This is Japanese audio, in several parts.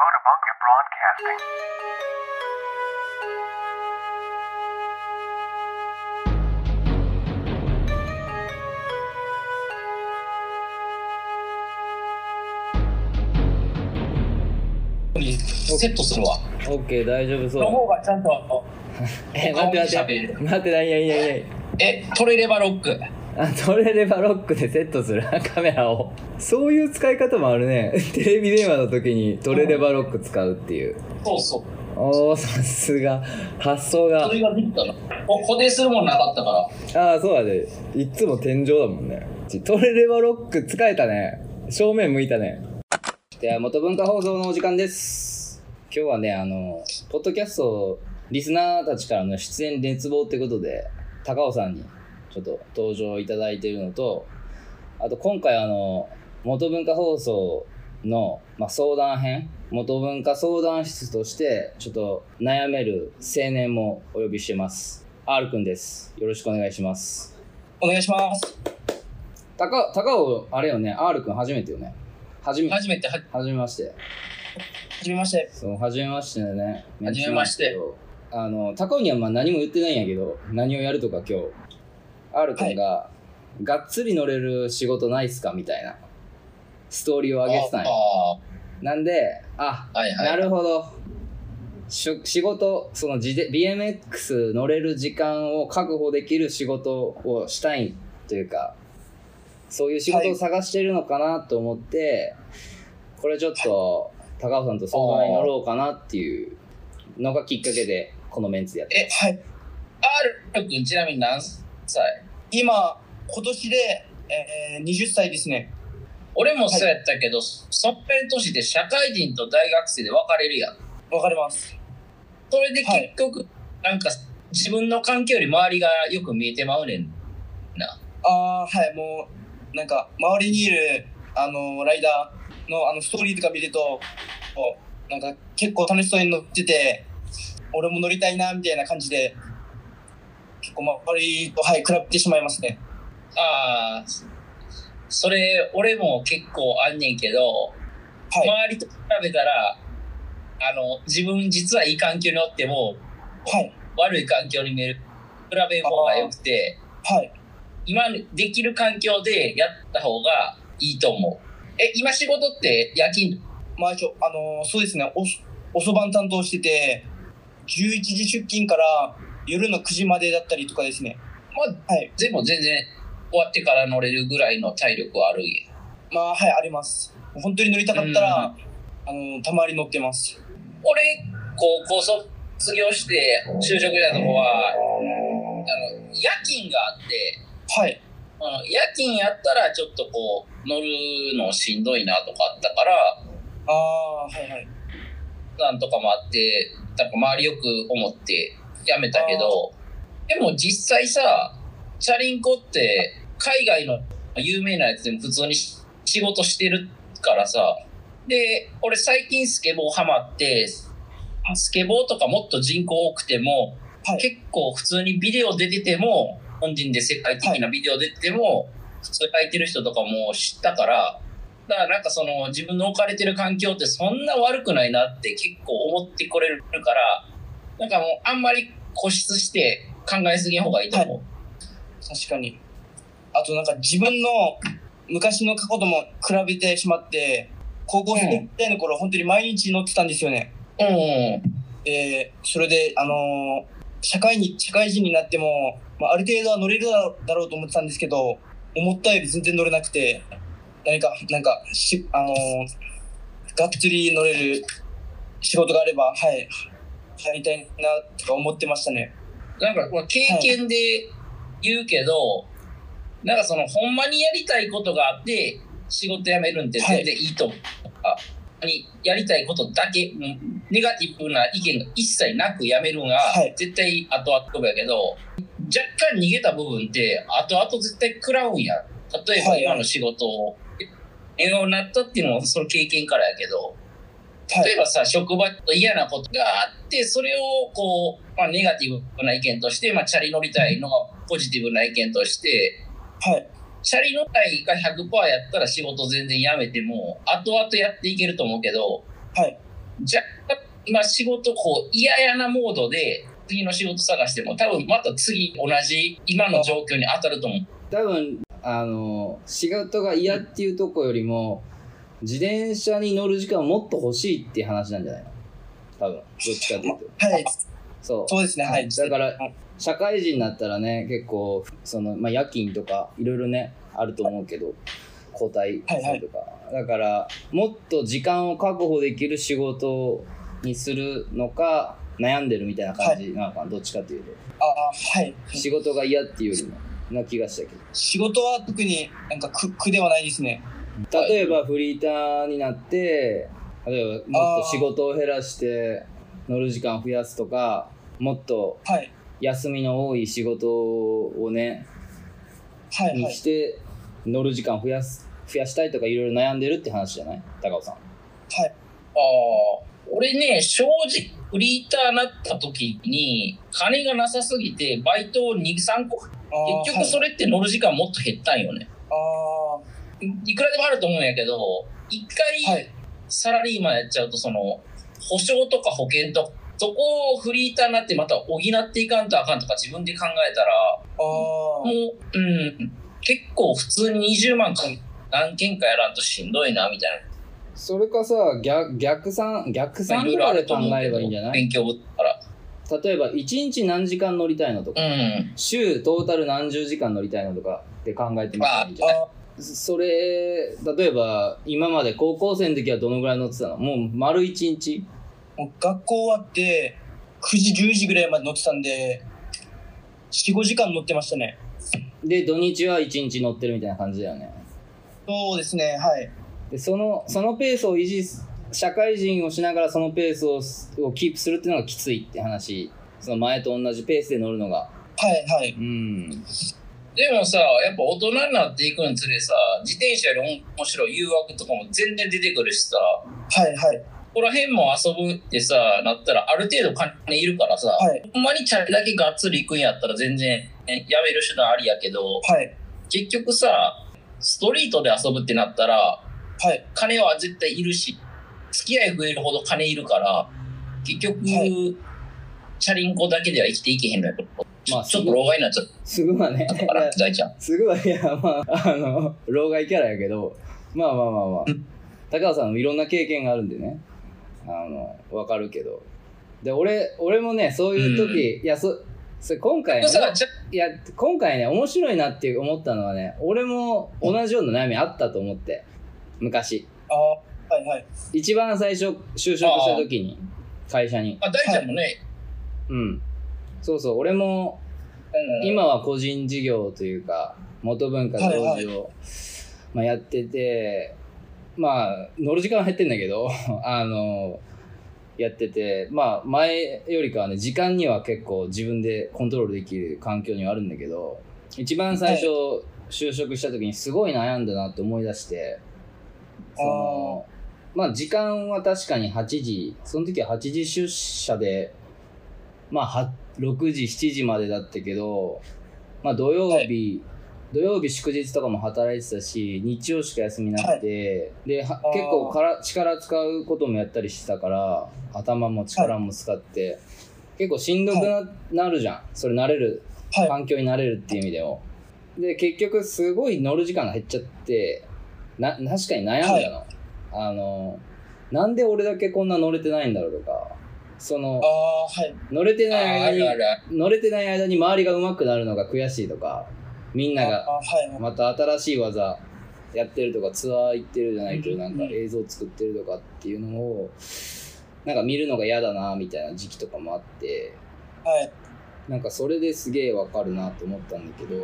Motabunga Broadcasting. にセットするわ。オッケー大丈夫その方うがちゃんと、え顔待って待って待って何何何何え、トレレバロック。あトレレバロックでセットする。カメラを。そういう使い方もあるね。テレビ電話の時にトレレバロック使うっていう。そうそう。おおさすが。発想が。それができたの。お固定するもんなかったから。ああそうだね。いっつも天井だもんね。トレレバロック使えたね。正面向いたね。では元文化放送のお時間です。今日はねあのポッドキャストリスナーたちからの出演熱望ってことで高尾さんにちょっと登場いただいているのとあと今回あの元文化放送の、まあ、相談編元文化相談室としてちょっと悩める青年もお呼びしてます。R くんです。よろしくお願いします。お願いします。高高尾あれよね。R くん初めてよね。初め初めて、は、初めまして。はじめまして。そう初めましてね。初めまして。あの高尾にはまあ何も言ってないんやけど何をやるとか今日 R くんが、がっつり乗れる仕事ないっすかみたいなストーリーを上げてたんやあなんでああ、はいはい。なるほど。仕事その自で BMX 乗れる時間を確保できる仕事をしたいというかそういう仕事を探してるのかなと思って、これちょっと高尾さんと相談に乗ろうかなっていうのがきっかけでこのメンツでやってえ、はい。R 君ちなみに何歳今、今年で、えー、20歳ですね。俺もそうやったけど、そっぺん年で社会人と大学生で分かれるやん。わかります。それで結局、なんか自分の環境より周りがよく見えてまうねんな。ああ、はい、もう、なんか、周りにいる、あの、ライダーの、あの、ストーリーとか見ると、なんか、結構楽しそうに乗ってて、俺も乗りたいな、みたいな感じで、結構周りと、はい、比べてしまいますね。ああ、それ、俺も結構あんねんけど、はい。周りと比べたら、あの、自分実はいい環境におっても、はい。悪い環境に見える。比べる方が良くて、はい。今できる環境でやった方がいいと思う。え、今仕事って夜勤？まあ、一応、あのそうですね、おそ、おそばん担当してて、11時出勤から夜の9時までだったりとかですね。まあ、はい。でも全然終わってから乗れるぐらいの体力はあるんや。まあ、はい、あります。本当に乗りたかったら、あのたまに乗ってます。俺、高校卒業して就職したとこは、あの、夜勤があって、はい。あの夜勤やったらちょっとこう、乗るのしんどいなとかあったから、ああ、はいはい。なんとかもあって、なんか周りよく思ってやめたけど、でも実際さ、チャリンコって海外の有名なやつでも普通に仕事してるからさ、で、俺最近スケボーハマって、スケボーとかもっと人口多くても、はい。結構普通にビデオ出てても、本人で世界的なビデオ出てても、普通に書いてる人とかも知ったから、だからなんかその自分の置かれてる環境ってそんな悪くないなって結構思ってこれるから、なんかもうあんまり固執して考えすぎん方がいいと思う。確かに。あとなんか自分の昔の過去とも比べてしまって、高校生ぐらいの頃、本当に毎日乗ってたんですよね。うん、うん。で、それで、あのー社会に、社会人になっても、まあ、ある程度は乗れるだろうだろうと思ってたんですけど、思ったより全然乗れなくて、何か、なんか、し、あのーがっつり乗れる仕事があれば、はい、やりたいな、とか思ってましたね。なんかまあ経験で言うけど、なんかそのほんまにやりたいことがあって仕事辞めるんって全然いいと思う。あにやりたいことだけ、うんネガティブな意見が一切なく辞めるのがはい絶対後々やけど、若干逃げた部分って後々絶対食らうんや。例えばはい今の仕事を笑顔になったっていうのもその経験からやけど、はい。例えばさ、職場と嫌なことがあって、それをこう、まあ、ネガティブな意見として、まあ、チャリ乗りたいのがポジティブな意見として、はい。チャリ乗りたいが100%やったら仕事全然辞めても、後々やっていけると思うけど、はい。じゃ今仕事こう嫌々なモードで次の仕事探しても多分また次同じ今の状況に当たると思う。多分あの仕事が嫌っていうとこよりも自転車に乗る時間をもっと欲しいっていう話なんじゃないの？多分。どっちかっていうと。はい。そう。そうですね。はい。だから社会人になったらね結構その、まあ、夜勤とかいろいろねあると思うけど交代とか、だからもっと時間を確保できる仕事にするのか悩んでるみたいな感じなのかな、どっちかっていうと。ああ、はい。仕事が嫌っていうよりもな気がしたけど。仕事は特になんか苦苦ではないですね。例えばフリーターになって例えばもっと仕事を減らして乗る時間を増やすとかもっとはい。休みの多い仕事をねはい。はいにし。て乗る時間を増やす増やしたいとかいろいろ悩んでるって話じゃない？高尾さんはい。ああ、俺ね、正直、フリーターになった時に、金がなさすぎて、バイトを2、3個、結局それって乗る時間もっと減ったんよね。はい。いくらでもあると思うんやけど、一回い。サラリーマンやっちゃうと、その、保証とか保険とか、そこをフリーターになってまた補っていかんとあかんとか自分で考えたら、あもう、うん、結構普通に20万か何件かやらんとしんどいな、みたいな。それかさ逆逆算逆算とかで考えればいいんじゃない？勉強ぶったら。例えば1日何時間乗りたいのとか、うん。週トータル何十時間乗りたいのとかって考えてみたらいいんじゃあ。ない？あそれ例えば今まで高校生の時はどのぐらい乗ってたの？もう丸1日？あ。もう学校終わって、9時、10時ぐらいまで乗ってたんで、4、5時間乗ってましたね。で土日は1日乗ってるみたいな感じだよねそうですね。はい。でそのそのペースを維持す社会人をしながらそのペースををキープするっていうのがきついって話その前と同じペースで乗るのがはい。はい。うんでもさ、やっぱ大人になっていくにつれさ、自転車より面白い誘惑とかも全然出てくるしさ、はい。はい。ここら辺も遊ぶってさ、なったらある程度金いるからさ、はい。ほんまにチャリだけがっつり行くんやったら全然、ね、やめる手段ありやけど、はい。結局さ、ストリートで遊ぶってなったら、はい。金は絶対いるし、付き合い増えるほど金いるから、結局、はいチャリンコだけでは生きていけへんのやろ。まあちょっと老害になっちゃっすぐはね。大ちゃん。すぐはいやまああの老害キャラやけどまあまあまあまあ。高尾さんもいろんな経験があるんでね。あのわかるけど。で俺俺もねそういう時、いやそそれ今回ねいや今回ね面白いなって思ったのはね俺も同じような悩みあったと思って。昔。ああ。はい。はい。一番最初就職した時に会社に。あ大ちゃんもね、うんそうそう。俺もうん。今は個人事業というか元文化同時を、まあ、やっててまあ乗る時間は減ってんだけど あのやっててまあ前よりかはね時間には結構自分でコントロールできる環境にはあるんだけど一番最初就職した時にすごい悩んだなって思い出してそのまあ時間は確かに8時その時は8時出社でまあは6時7時までだったけどまあ土曜日、土曜日祝日とかも働いてたし日曜しか休みなくて、ではあー。結構から力使うこともやったりしてたから頭も力も使って、結構しんどくな,、なるじゃん。それ慣れるはい。環境になれるっていう意味でも。で結局すごい乗る時間が減っちゃってな確かに悩んだの、あのなんで俺だけこんな乗れてないんだろうとかその。乗れてあない間に。乗れてない間に周りが上手くなるのが悔しいとかみんなあが。また新しい技やってるとかツアー行ってるじゃないけどうんなんか映像作ってるとかっていうのをなんか見るのが嫌だなみたいな時期とかもあってはい。なんかそれですげえわかるなと思ったんだけどは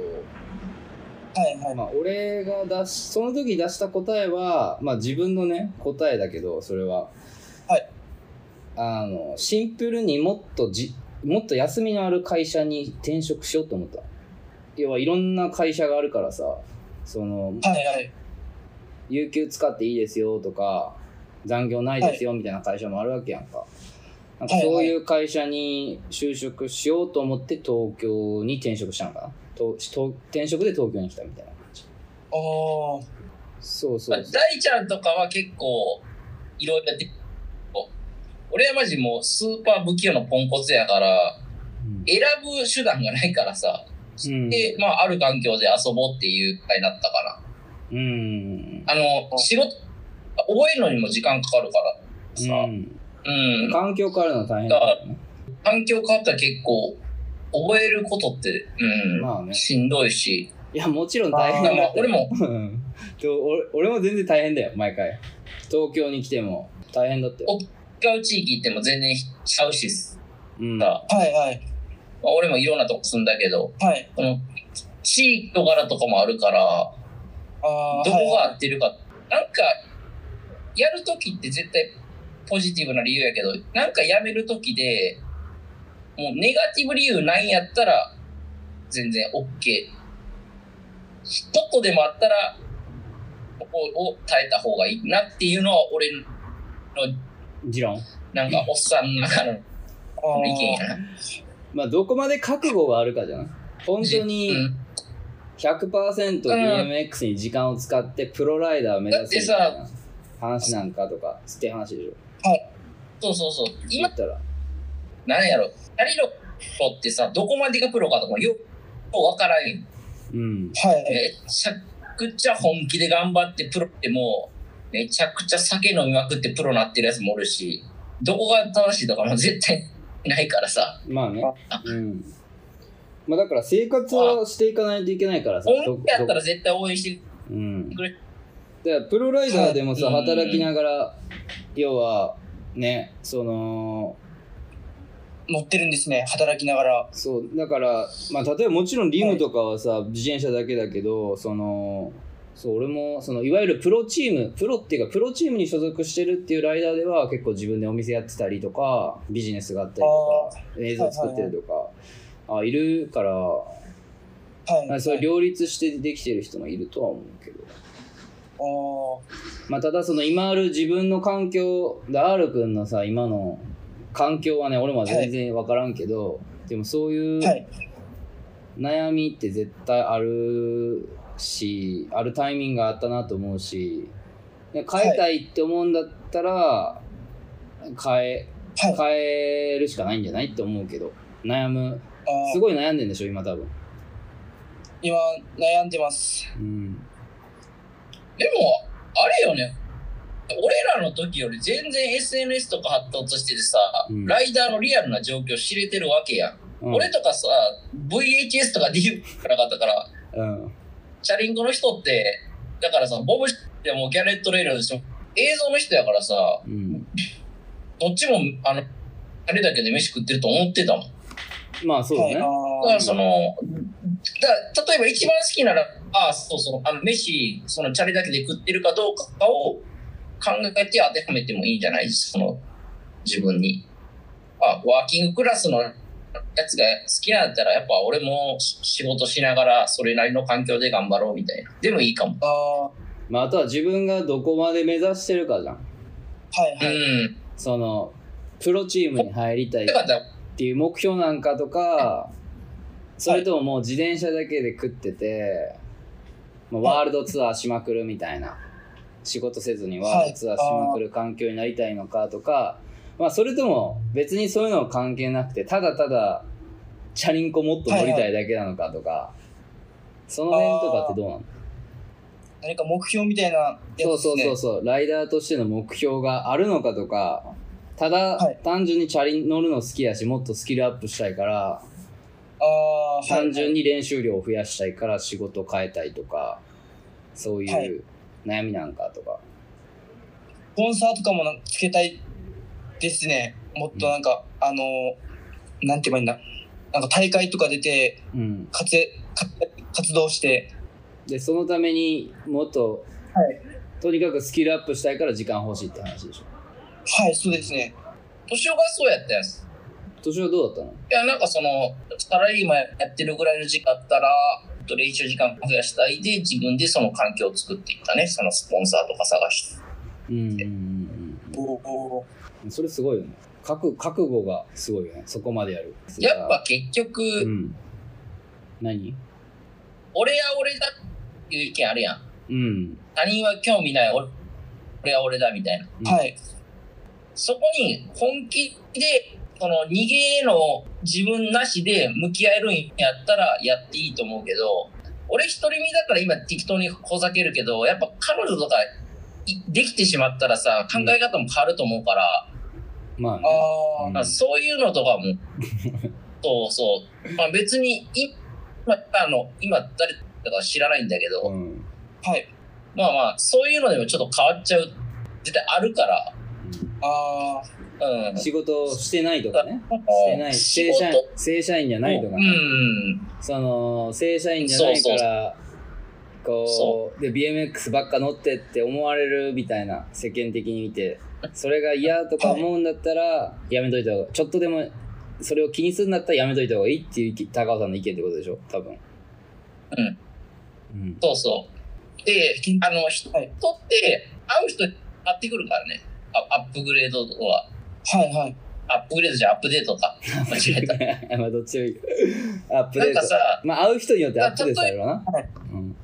い。はい。まあ俺が出しその時出した答えはまあ自分のね答えだけどそれははいあのシンプルにもっとじもっと休みのある会社に転職しようと思った要はいろんな会社があるからさそのはい。はい。有給使っていいですよとか残業ないですよみたいな会社もあるわけやんか,、なんかそういう会社に就職しようと思って東京に転職したのかなとと転職で東京に来たみたいな感じああ。そうそうそう大ちゃんとかは結構、いろいろやって、俺はマジもうスーパー不器用のポンコツやから、選ぶ手段がないからさ、うん。で、まあ、ある環境で遊ぼうっていう回になったかうん。な。あの、仕事、覚えるのにも時間かかるからさ、うん。うん、環境変わるの大変だからね。環境変わったら結構、覚えることって、うん、まあねしんどいし、いや、もちろん大変だまあ俺も、うんで俺俺も全然大変だよ、毎回。東京に来ても大変だったよ。違う地域行っても全然ちゃうしさ、うん。まはいはい。あ、俺もいろんなとこ住んだけど、はい。この地域と柄とかもあるから、ああ、どこがは合ってるか、なんか、やるときって絶対ポジティブな理由やけど、なんかやめるときで、もうネガティブ理由ないんやったら、全然 OK。一言でもあったら、ここを耐えた方がいいなっていうのは、俺の、持論。なんか、おっさんの中の意見やな。まあ、どこまで覚悟があるかじゃない本当にうん100% BMX に時間を使ってプロライダーを目指すみたいな話なんかとか、って話でしょ。そうそうそう。言今っ、たら。なんやろ、チャリロッってさ、どこまでがプロかとかよくわからんよ。うん。はい。めちゃくちゃ本気で頑張ってプロってもう、めちゃくちゃ酒飲みまくってプロなってるやつもおるし、どこが正しいとかも絶対ないからさ、まあね。うん。まあだから生活はしていかないといけないからさ。本気やったら絶対応援してうん。くれ。だからプロライダーでもさ、はい働きながら、要は、ね、その、乗ってるんですね、働きながら。そう、だから、まあ例えばもちろんリムとかはさ、自転車だけだけど、その、そう、俺も、その、いわゆるプロチーム、プロっていうか、プロチームに所属してるっていうライダーでは、結構自分でお店やってたりとか、ビジネスがあったりとか、映像作ってるとか、あいるから、はい。まあ、それ両立してできてる人もいるとは思うけど。あまあ、ただその今ある自分の環境で R 君のさ今の環境はね俺も全然分からんけど、でもそういう。悩みって絶対あるし、あるタイミングがあったなと思うしで変えたいって思うんだったら、変えはい。変えるしかないんじゃないって思うけど悩む。すごい悩んでんでしょ今多分、今、悩んでます。うん、でも、あれよね、俺らの時より全然 SNS とか発達しててさ、うん。ライダーのリアルな状況知れてるわけやん。うん。俺とかさ、VHS とか DV なかったから、うんチャリンコの人って、だからさ、ボブでもギャレット・レイルでしょ、映像の人やからさ、うんどっちも、あの、あれだけで飯食ってると思ってたもん。まあそうだね、だーからその、だ例えば一番好きなら、ああ、そうそう、あの、飯、そのチャリだけで食ってるかどうかを考えて当てはめてもいいんじゃない？その、自分に。あ、ワーキングクラスのやつが好きなんだったら、やっぱ俺も仕事しながら、それなりの環境で頑張ろうみたいな。でもいいかも。あまあ、あとは自分がどこまで目指してるかじゃんー、はい。うはい。ん。そのプロチームに入りたいっていう目標なんかとかそれとももう自転車だけで食ってて、もうワールドツアーしまくるみたいな仕事せずにワールドツアーしまくる環境になりたいのかとか、まあそれとも別にそういうの関係なくてただただチャリンコもっと乗りたいだけなのかとか、その辺とかってどうなの？何か目標みたいなやつですね。そうそうそうそう。ライダーとしての目標があるのかとかただ、はい。単純にチャリ乗るの好きやしもっとスキルアップしたいからあ。単純に練習量を増やしたいから仕事を変えたいとかそうはい。いう悩みなんかとか、スポンサーとかもつけたいですね。もっとなんか、あの、なんて言えばいいんだ。なんか大会とか出てうん、活躍活活動して、でそのためにもっと、はいとにかくスキルアップしたいから時間欲しいって話でしょはい、そうですね。年男がそうやったやつ。年はどうだったの？いや、なんかその、サラリーマンやってるぐらいの時間あったら、練習時間増やしたいで、自分でその環境を作っていったね。そのスポンサーとか探して。うんうんうんおおうんそれすごいよね。覚覚悟がすごいよね。そこまでやる。やっぱ結局、うん。何？俺や俺だっていう意見あるやん。うん。他人は興味ない、俺俺は俺だみたいな。うん。はい。そこに本気で、その逃げの自分なしで向き合えるんやったらやっていいと思うけど、俺一人身だから今適当にほざけるけど、やっぱ彼女とかいできてしまったらさ、考え方も変わると思うから、まあね、ああ、うんまあ、そういうのとかも、そうそう。まあ、別にい、まあ、あの、今誰だか知らないんだけど、うん。はい。まあまあ、そういうのでもちょっと変わっちゃう、絶対あるから、ああ、うん。仕事してないとかね。してない。正社員、正社員じゃないとかうね。ん。その、正社員じゃないから、こそうで、BMX ばっか乗ってって思われるみたいな、世間的に見て、それが嫌とか思うんだったら、やめといた方が、ちょっとでも、それを気にするんだったらやめといた方がいいっていう高尾さんの意見ってことでしょ？多分。うん。うん。そうそう。で、あの、人はいって、会う人会ってくるからね。あアップグレードは。はいはい。アップグレードじゃアップデートか。間違えた。まあ、どっちでもいい。アップデート。なんかさ、まあ、会う人によってアップデートされな。はいうん。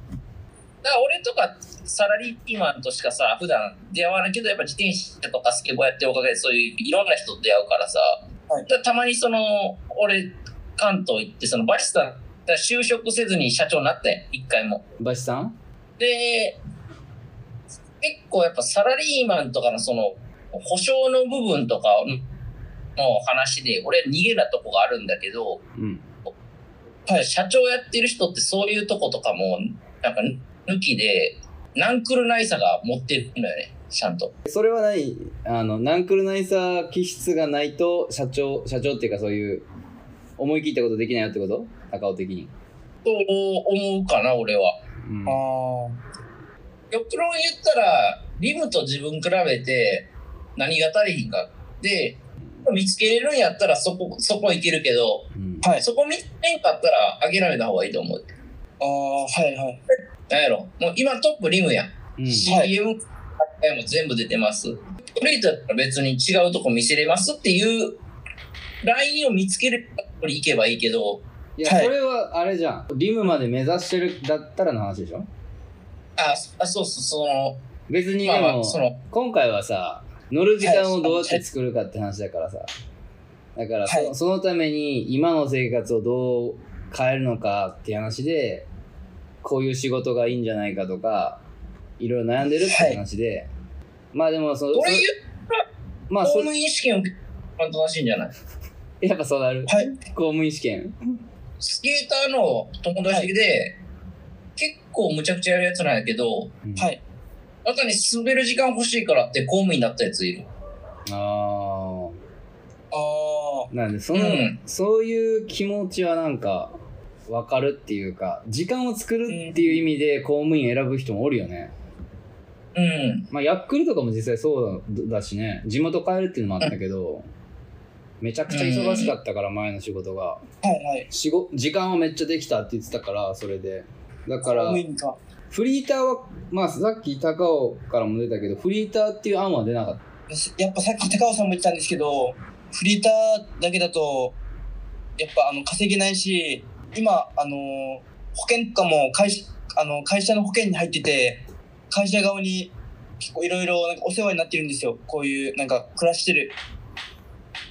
だから俺とかサラリーマンとしかさ、普段出会わないけど、やっぱ自転車とかスケボーやってるおかげで、そういういろんな人と出会うからさ、はいたまにその、俺、関東行って、そのバシさん、就職せずに社長になったやん、一回も。バシさん？で、結構やっぱサラリーマンとかのその、保証の部分とかの話で、俺逃げなとこがあるんだけど、うん。はい社長やってる人ってそういうとことかも、なんか抜きで、ナンクルナイサが持ってるのよね、ちゃんと。それはない、あの、ナンクルナイサー気質がないと、社長、社長っていうかそういう、思い切ったことできないよってこと？高尾的に。と思うかな、俺は。うん。あ極論言ったら、リムと自分比べて何が足りひんか。で、見つけれるんやったらそこ、そこいけるけど、うんあ、はい。そこ見つけんかったら諦めた方がいいと思う。ああ、はいはい。なんやろもう今トップリムやん。うん。CM も全部出てます。フリートだったら別に違うとこ見せれますっていうラインを見つけるこれ行けばいいけど、いや、はいそれはあれじゃん。リムまで目指してるだったらの話でしょ？あ、あそうそう、その、別にでまあまあ、も、その、今回はさ、乗る時間をどうやって作るかって話だからさ。だからそ、はいそのために今の生活をどう変えるのかって話で、こういう仕事がいいんじゃないかとか、いろいろ悩んでるって話で、まあでもその、これ言そまあそ公務員試験を受けたしいんじゃない？やっぱそうなる。はい。公務員試験。スケーターの友達で、結構むちゃくちゃやるやつなんやけど、うんはい。あとに滑る時間欲しいからって公務員になったやついる。あああ。なんで、その、うんそういう気持ちはなんか、わかるっていうか、時間を作るっていう意味で公務員選ぶ人もおるよね。うん。まあ、ヤックルとかも実際そうだだしね、地元帰るっていうのもあったけど、めちゃくちゃ忙しかったから、前の仕事が。あ、はいはい。仕事時間はめっちゃできたって言ってたから、それで。だから公務、員か。フリーターは、まあ、さっき高尾からも出たけど、フリーターっていう案は出なかっやっぱさっき高尾さんも言ってたんですけど、フリーターだけだと、やっぱあの稼げないし、今、あの、保険とかも会社あの会社の保険に入ってて、会社側に結構いろいろなんかお世話になってるんですよ。こういうなんか暮らしてる、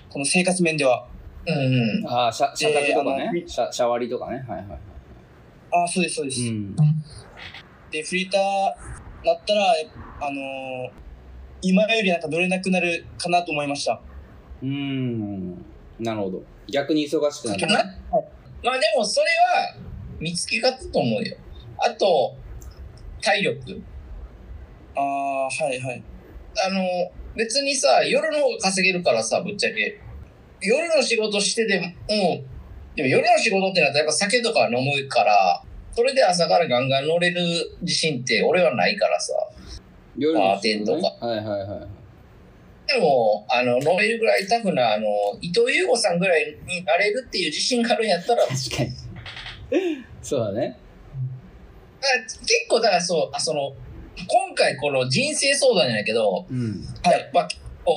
この生活面では。うんうん。た。ああ、社社宅とかね。の社社割とかね。はいはい。ああ、そうです、そうです。うん。で、フリーターだったら、あの今よりなんか乗れなくなるかなと思いました。うーん。なるほど。逆に忙しくなる。まあまあでもそれは見つけ方と思うよ。あと、体力。ああ、はいはい。あの、別にさ、夜の方が稼げるからさ、ぶっちゃけ。夜の仕事してでも、うん。でも夜の仕事ってなったらやっぱ酒とか飲むから、それで朝からガンガン乗れる自信って俺はないからさ。夜のカーテンとかはいはいはい。でも、あの、乗れるぐらいタフな、あの、伊藤優吾さんぐらいになれるっていう自信があるんやったら、確かに。そうだね。あ結構だからそう、あその、今回この人生相談じゃないけど、うん。やっぱ結構、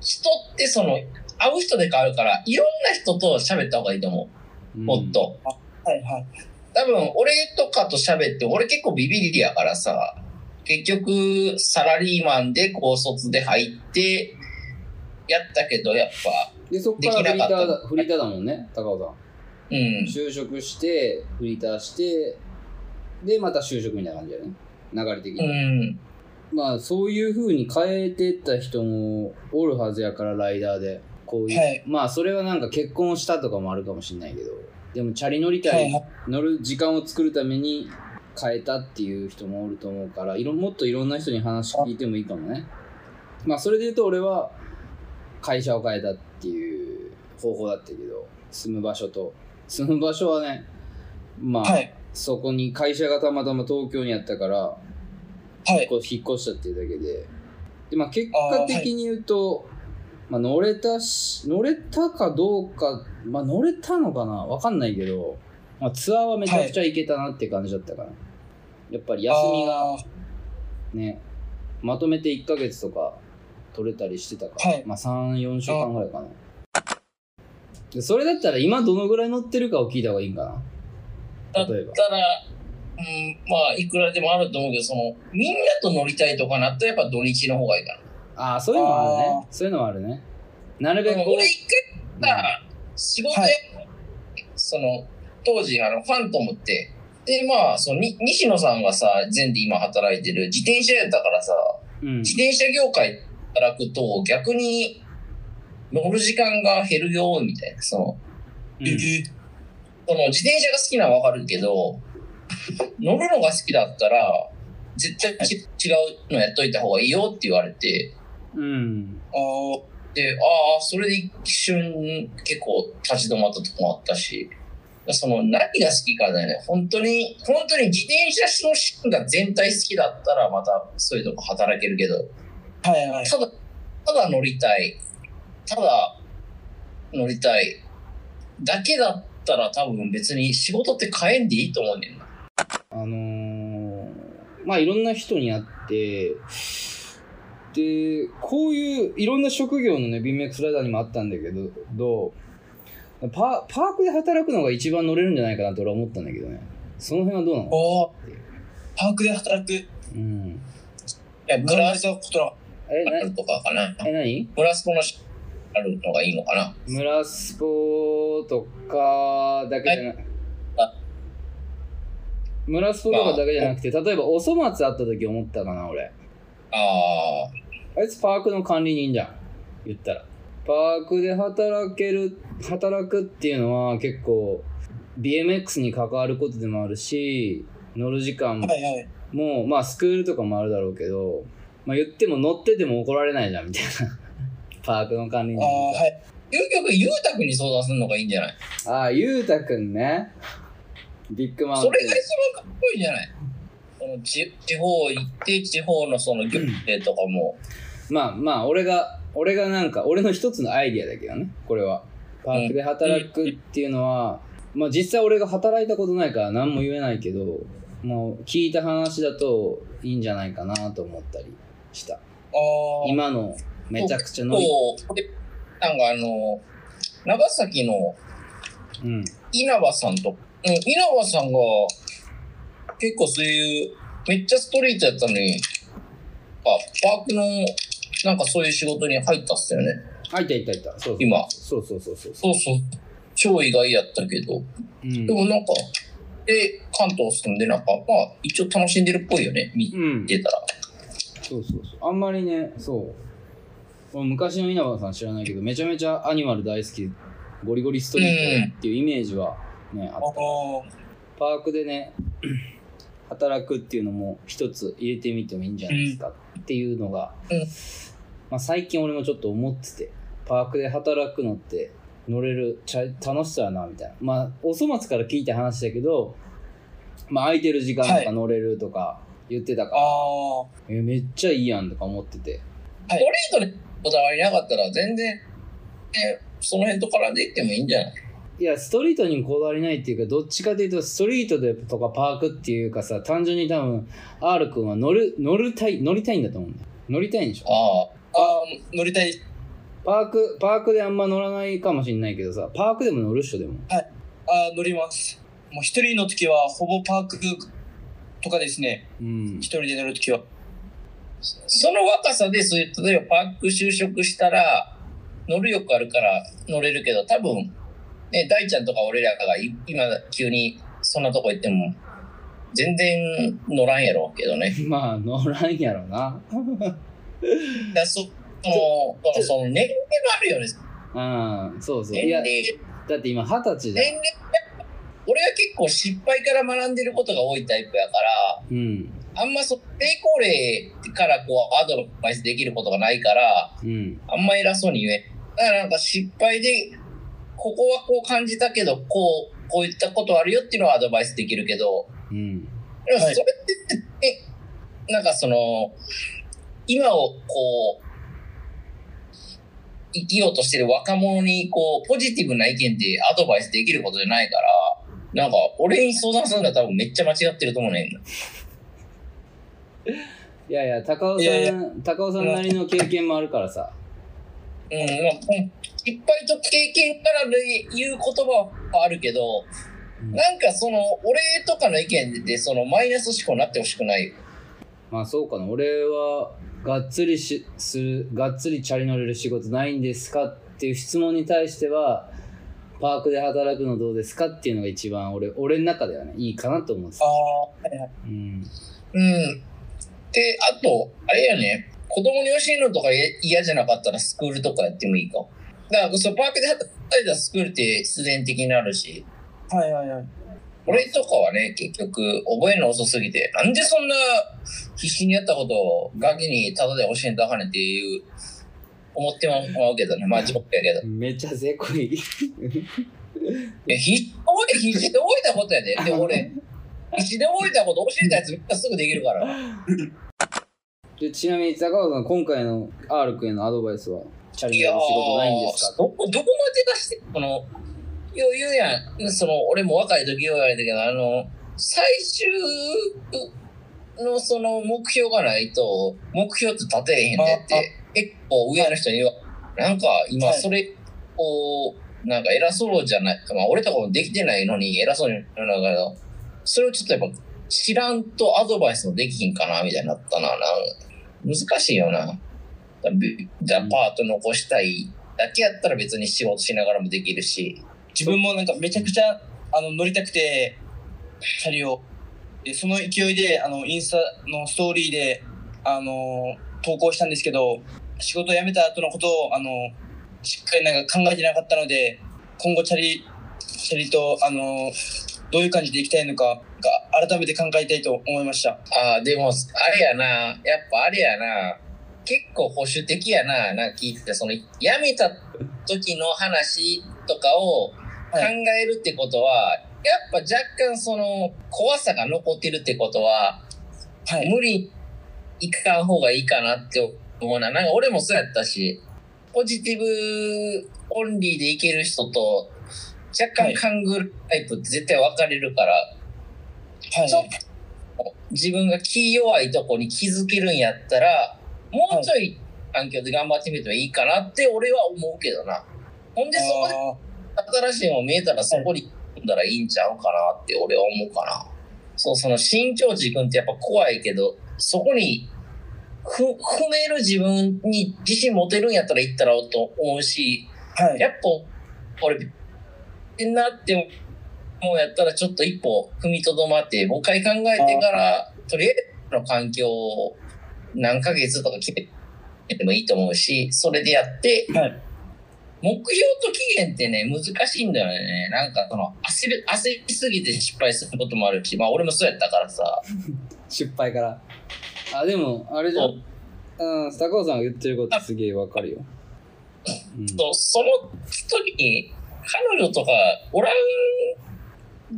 人ってその、会う人で変わるから、いろんな人と喋った方がいいと思う。もっと。はいはい。多分、俺とかと喋って、俺結構ビビリやからさ、結局、サラリーマンで高卒で入って、やったけど、やっぱ、で、そっからフリーターフリーターだもんね、高尾さん。うん。就職して、フリーターして、で、また就職みたいな感じだよね。流れ的うに。ん。まあ、そういう風に変えてった人もおるはずやから、ライダーで。こういう。はいまあ、それはなんか結婚したとかもあるかもしれないけど、でも、チャリ乗りた、はいいはい乗る時間を作るために変えたっていう人もおると思うから、いろもっといろんな人に話聞いてもいいかもね。まあ、それで言うと、俺は会社を変えたっていう方法だったけど、住む場所と。住む場所はね、まあ、はい。そこに会社がたまたま東京にあったから、はい。引っ越したっていうだけで。で、まあ結果的に言うと、まあ乗れたし、乗れたかどうか、まあ乗れたのかな？わかんないけど、まあツアーはめちゃくちゃ行けたなって感じだったから。やっぱり休みがね、まとめて1ヶ月とか取れたりしてたから、はいまあ3、4週間ぐらいかな。でそれだったら今どのぐらい乗ってるかを聞いた方がいいんかなだった例えば。ら、うん、まあ、いくらでもあると思うけど、その、みんなと乗りたいとかなったら、やっぱ土日の方がいいかああ、そういうのもあるねあ。そういうのもあるね。なるべな。く俺一回さ、仕事で、はいその、当時、あの、ファントムって、で、まあ、その、に西野さんがさ、全で今働いてる自転車やったからさ、うん。自転車業界で働くと、逆に、乗る時間が減るよ、みたいな、その、うん。えーその自転車が好きなのはわかるけど、乗るのが好きだったら、絶対ち違うのやっといた方がいいよって言われて、うん。あー。で、ああ、それで一瞬結構立ち止まったとこもあったし、その何が好きかだよね。本当に、本当に自転車のシーンが全体好きだったらまたそういうとこ働けるけど、はいはい。ただ、ただ乗りたい。ただ乗りたい。だけだったら多分別に仕事って変えんでいいと思うねんな。あのー、まあいろんな人に会って、で、こういういろんな職業のね、BMX ライダーにもあったんだけど、どうパパークで働くのが一番乗れるんじゃないかなと俺は思ったんだけどね。その辺はどうなの？おーパークで働く。うん。いや、ことな。え、な、とかかな。え、何？ブラスコのしあるのがいいのかな？村スポとかだけじゃなくあ村スポとかだけじゃなくて、例えばお粗末あった時思ったかな、俺。ああ、あいつパークの管理人じゃん。言ったら。パークで働ける、働くっていうのは結構 BMX に関わることでもあるし、乗る時間も、はいはい。もうまあスクールとかもあるだろうけど、まあ言っても乗ってても怒られないじゃんみたいな。パークの管理人ああ、はい。究極、ゆうたくんに相談するのがいいんじゃない？ああ、ゆうたくんね。ビッグマウンテン。それが一番かっこいいんじゃない？その地地方行って、地方のその行政とかも、まあまあ、俺が、俺がなんか、俺の一つのアイディアだけどね、これは。パークで働くっていうのは、まあ実際俺が働いたことないから何も言えないけど、もう聞いた話だといいんじゃないかなと思ったりした。今のめちゃくちゃ乗り、なんかあの、長崎のうん。稲葉さんと、うん、稲葉さんが結構そういう、めっちゃストリートやったのに、あ、パークのなんかそういう仕事に入ったっすよね。あ、いたいたいた。そうそう今そうそうそうそう。そうそう。超意外やったけど。うんで。もなんか、で、関東住んでなんか、まあ一応楽しんでるっぽいよね。見うん。てたら。そうそうそう。あんまりね、そう。俺昔の稲葉さん知らないけど、めちゃめちゃアニマル大好き、ゴリゴリストリートっていうイメージはね、ああった。あ。パークでね、働くっていうのも一つ入れてみてもいいんじゃないですかっていうのが、うんまあ、最近俺もちょっと思ってて、パークで働くのって乗れるちゃ楽しそうやなみたいな。まあ、お粗末から聞いた話だけど、まあ、空いてる時間とはいか乗れるとか言ってたから、ああ。えめっちゃいいやんとか思ってて。ストリートにこだわりなかったら全然、ね、その辺と絡んでいってもいいんじゃない？いや、ストリートにこだわりないっていうか、どっちかというと、ストリートでとかパークっていうかさ、単純に多分、R 君は乗る、乗るたい、乗りたいんだと思うんだよ。乗りたいんでしょ？ああ、ああ、乗りたい。パーク、パークであんま乗らないかもしれないけどさ、パークでも乗るっしょ、でも。ああ、乗ります。もう一人の時は、ほぼパークとかですね。うん一。人で乗る時は。その若さで、そういう、例えばパーク就職したら、乗る欲あるから乗れるけど、多分、ね、大ちゃんとか俺らがい今急にそんなとこ行っても、全然乗らんやろうけどね。まあ、乗らんやろな。だその、そのその年齢もあるよね。うん、そうそう。いや、だって今二十歳だ年齢、俺は結構失敗から学んでることが多いタイプやから、うん。あんまそ成功例からこうアドバイスできることがないから、うん。あんま偉そうに言えん。だからなんか失敗で、ここはこう感じたけど、こう、こういったことあるよっていうのはアドバイスできるけど、うん。でもそれはいって、え、なんかその、今をこう、生きようとしてる若者にこう、ポジティブな意見でアドバイスできることじゃないから、なんか俺に相談するのは多分めっちゃ間違ってると思うねん。いやいや、高尾さん、いやいや高尾さんなりの経験もあるからさ。うん、まあ、うん失敗と経験からで言う言葉はあるけど、うんなんかその、俺とかの意見で、そのマイナス思考になってほしくないよ。まあそうかな。俺は、がっつりしする、がっつりチャリ乗れる仕事ないんですかっていう質問に対しては、パークで働くのどうですかっていうのが一番俺、俺の中ではね、いいかなと思うんですあ。あ、はいはい。うん。うん。で、あと、あれやね、子供に教えるのとか嫌じゃなかったらスクールとかやってもいいか。だから、そうパークで働いたらスクールって必然的になるし、はいはいはい。俺とかはね、結局、覚えるの遅すぎて、なんでそんな必死にやったことをガキにタダで教えんとあかんねんっていう、思ってまうけどね。まあ、ジョックやけど。めっちゃせこい。いや、必死覚え必死で覚えたことやで。で、俺、必死で覚えたこと教えたやつみんなすぐできるから。でちなみに高尾さん、今回の R 君へのアドバイスは、チャリいやー乗れる仕事ないんですか？どこ、どこまで出して、この、よう言うやん。その、俺も若い時よう言われたけど、あの、最終のその目標がないと、目標って立てれへんねっあて、結構上の人に言わ、なんか今はいそれを、なんか偉そうじゃない、まあ俺とかもできてないのに偉そうに言うのだけど、それをちょっとやっぱ知らんとアドバイスもできひんかな、みたいになったな。なん難しいよな。だパート残したいだけやったら別に仕事しながらもできるし。自分もなんかめちゃくちゃあの乗りたくて、チャリを。で、その勢いで、あの、インスタのストーリーで、あの、投稿したんですけど、仕事を辞めた後のことを、あの、しっかりなんか考えてなかったので、今後チャリ、チャリと、あの、どういう感じでいきたいのかが、改めて考えたいと思いました。ああ、でも、あれやな。やっぱあれやな。結構保守的やな。なんか聞いてて、その、辞めた時の話とかを考えるってことは、やっぱ若干その、怖さが残ってるってことは、はい。無理にいかん方がいいかなって思うな。なんか俺もそうやったし、ポジティブオンリーでいける人と、若干勘ぐるタイプって絶対分かれるから、はいちょっと自分が気弱いとこに気づけるんやったら、もうちょい環境で頑張ってみてもいいかなって俺は思うけどな。ほんでそこであ新しいもの見えたらそこに組んだらいいんちゃうかなって俺は思うかな。そう、その新境地君ってやっぱ怖いけど、そこにふ踏める自分に自信持てるんやったら行ったらと思うし、ーはい。やっぱ俺、ってなってもうやったらちょっと一歩踏みとどまって、もう一回考えてから、とりあえずの環境を何ヶ月とか決めてもいいと思うし、それでやって、はい。目標と期限ってね、難しいんだよね。なんかその、焦る、焦りすぎて失敗することもあるし、まあ俺もそうやったからさ。失敗から。あ、でも、あれじゃん。うん、高尾さんが言ってることすげえわかるよ。うん、その時に、彼女とかおらん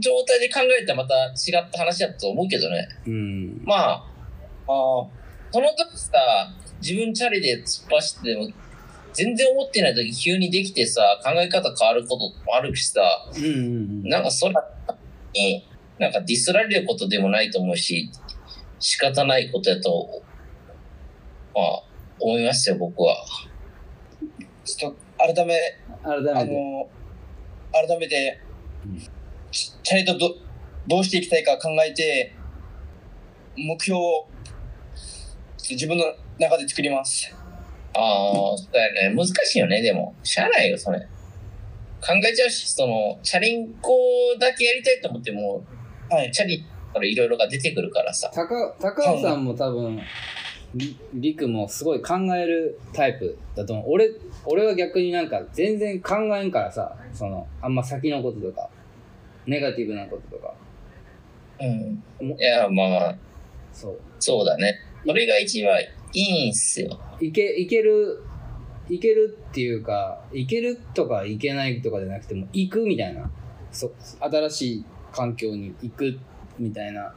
状態で考えたらまた違った話だと思うけどね。うん。まあ、ああ。その時さ、自分チャリで突っ走っても、全然思ってない時急にできてさ、考え方変わることもあるしさ、うんうんうん。なんかそれに、なんかディスられることでもないと思うし、仕方ないことやと、まあ、思いますよ、僕は。ちょっと、改め、改めて。あの、改めてうん、チチャリとどどうしていきたいか考えて、目標を自分の中で作ります。ああ、そうだよね。難しいよね、でも。しゃあないよ、それ。考えちゃうし、その、チャリンコだけやりたいと思っても、はい。チャリからいろいろが出てくるからさ。高高尾さんも多分、りりくもすごい考えるタイプだと思う。俺、俺は逆になんか全然考えんからさ、その、あんま先のこととか、ネガティブなこととか。うん。もいや、まあまあ、そう。そうだね。それが一番いいんすよ。いけ、いける、いけるっていうか、いけるとかいけないとかじゃなくても、行くみたいな。そ新しい環境に行くみたいな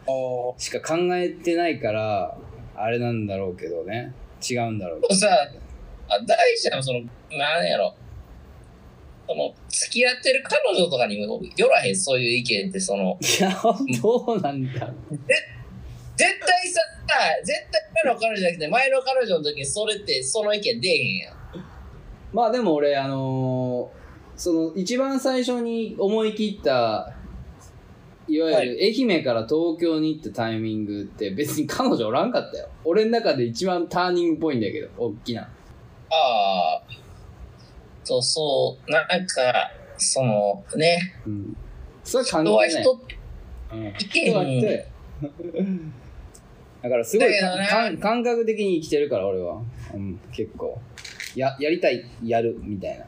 しか考えてないから、あれなんだろうけどね。違うんだろうけど。さあ、大事なの、その、なんやろ。その、付き合ってる彼女とかにもよらへん、そういう意見って、その、いや、どうなんだろう。絶対さ、絶対前の彼女じゃなくて、前の彼女の時にそれって、その意見出えへんやん。まあでも俺、あのーその一番最初に思い切った、いわゆる愛媛から東京に行ったタイミングって別に彼女おらんかったよ。俺の中で一番ターニングっぽいんだけど、大きな。ああ、そうそう、なんか、その、ね、うん。それは関人は係ない。人ってうん意見人。だからすごいだけどね感覚的に生きてるから俺は。うん、結構。や、やりたい、やる、みたいな。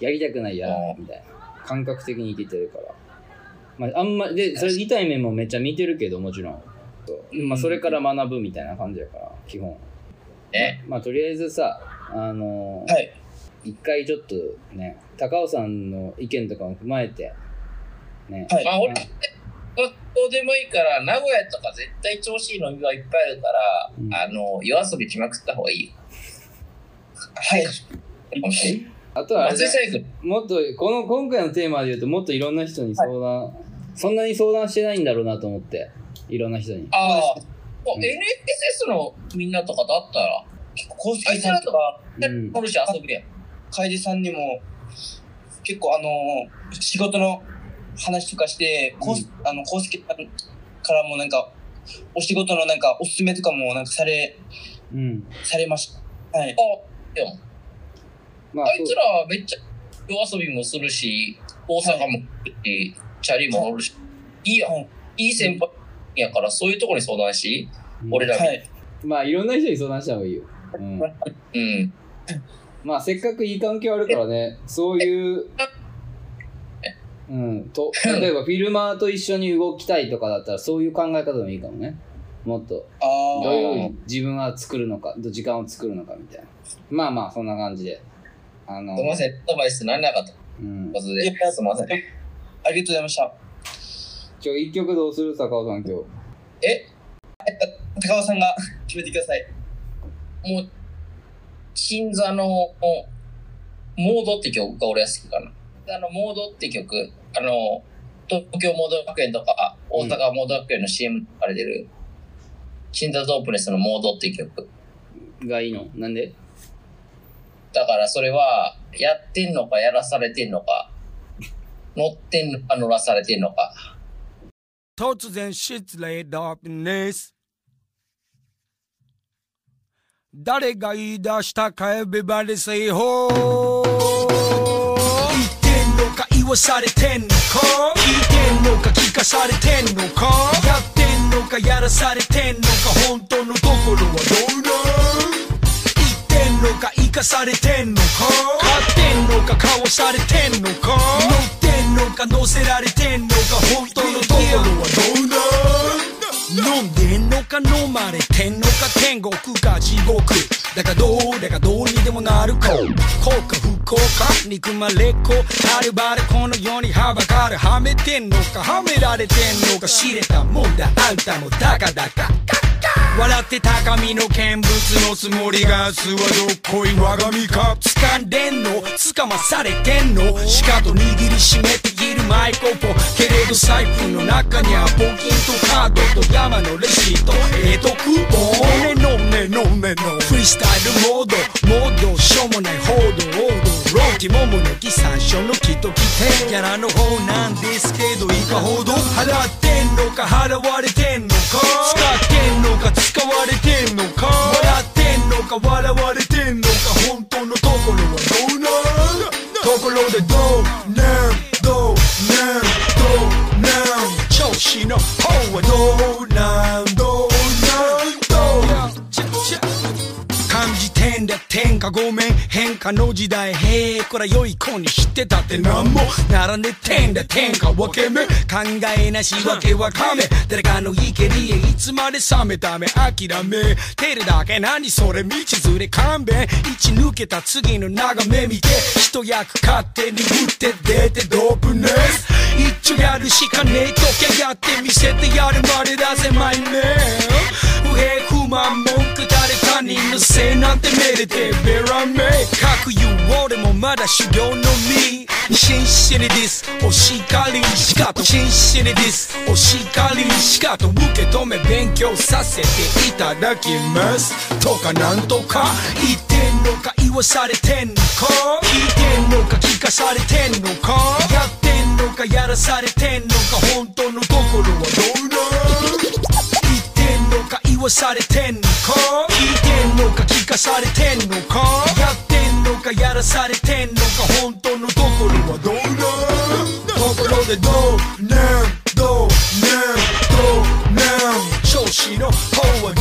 やりたくない、やらない、みたいな。感覚的に生きてるから。まあ、あんまで、それ痛い面もめっちゃ見てるけど、もちろん。そうまあ、それから学ぶみたいな感じやから、基本。ね。まあ、とりあえずさ、あのーはい。一回ちょっとね、高尾さんの意見とかも踏まえて、ね。はいまあ、俺、学校でもいいから、名古屋とか絶対調子いい飲み場いっぱいあるから、うんあの、夜遊びしまくった方がいいよ。はい。あとは。もっと、この、今回のテーマで言うと、もっといろんな人に相談、そんなに相談してないんだろうなと思って、いろんな人に。ああ、うん NSS のみんなとかだったら、コウスケさんとか、うん乗るし遊ぶやん。楓さんにも、結構あのー仕事の話とかして、こうすあの、コウスケさんからもなんか、お仕事のなんか、おすすめとかもなんかされ、うん。されました？はい。あ、でも、まあ、あいつらはめっちゃ夜遊びもするし、大阪も来るし、チャリも乗るし、いいやん。はいいい先輩やから、そういうところに相談し、そう俺らはい。まあ、いろんな人に相談した方がいいよ。うん。うん。まあ、せっかくいい関係あるからね、そういう、うん、と、例えばフィルマーと一緒に動きたいとかだったら、そういう考え方でもいいかもね。もっと、あどうあ。いう自分は作るのか、時間を作るのかみたいな。まあまあ、そんな感じで。あのすみません、アドバイスならなかったうんこ。といやで、すみません。ありがとうございました。今日一曲どうする？坂尾さん今日。え、高尾さんが 決めてください。もう、新座のモードって曲が俺は好きかな。あの、モードって曲、あの、東京モード学園とか、大阪モード学園の CM とかで出る、新座ドープネスのモードって曲。がいいの？なんで？だからそれは、やってんのかやらされてんのか、乗ってんのか乗らされてんのか。突然失礼ダークネス誰が言い出したかエビバリセイホーんのか言わされてんのか？聞いてんのか聞かされてんのか？やってんのかやらされてんのか本当のところはどうなん言ってんのか生かされてんのか？買ってんのか買わされてんのか？乗ってんのか乗せられてんのか本当のところはどうなん飲んでんのか飲まれてんのか天国か地獄。だがどうだかどうにでもなるか。幸か不幸か憎まれっ子。はるばるこの世にはばかる。はめてんのかはめられてんのか。知れたもんだ。あんたもだかだか。笑って高みの見物のつもりが巣はどっこい我が身か掴んでんの掴まされてんのしかと握りしめているマイコポけれど財布の中には募金とカードと山のレシート。ええとクーポンねのねのねの。フリースタイルモード。モード。しょうもない報道王道ローキモモの木山椒の木と来てギャラの方なんですけどいかほど払ってんのか払われ笑われてん。のか本当のところはどうなんところでどうなんどうなんどうなん調子の方はどうなんどうなんどう感じてんだ天下ごめん変化の時代へえこら良い子にしてたってなんもならねてんだ天下分け目考えなしわけわかめ誰かの意見にいつまで冷めた目諦めてるだけ何それ道連れ勘弁一抜けた次の眺め見て一役勝手に打って出てドープネス一丁やるしかねえときゃやってみせてやるまでだぜマイメン不平不満文句誰他人のせいなんてめでてベラメ。各言う俺もまだ修行の身。真摯にディスお叱りしかと真摯にディスお叱りしかと受け止め勉強させていただきます。とかなんとか。言ってんのか言わされてんのか。聞いてんのか聞かされてんのか。やってんのかやらされてんのか。本当のところはどうだ言ってんのか言わされてんのか？聞いてんのか聞かされてんのか？やってんのかやらされてんのか？本当のところはどうなところでどう？なんどう？なんどう？なん調子の方は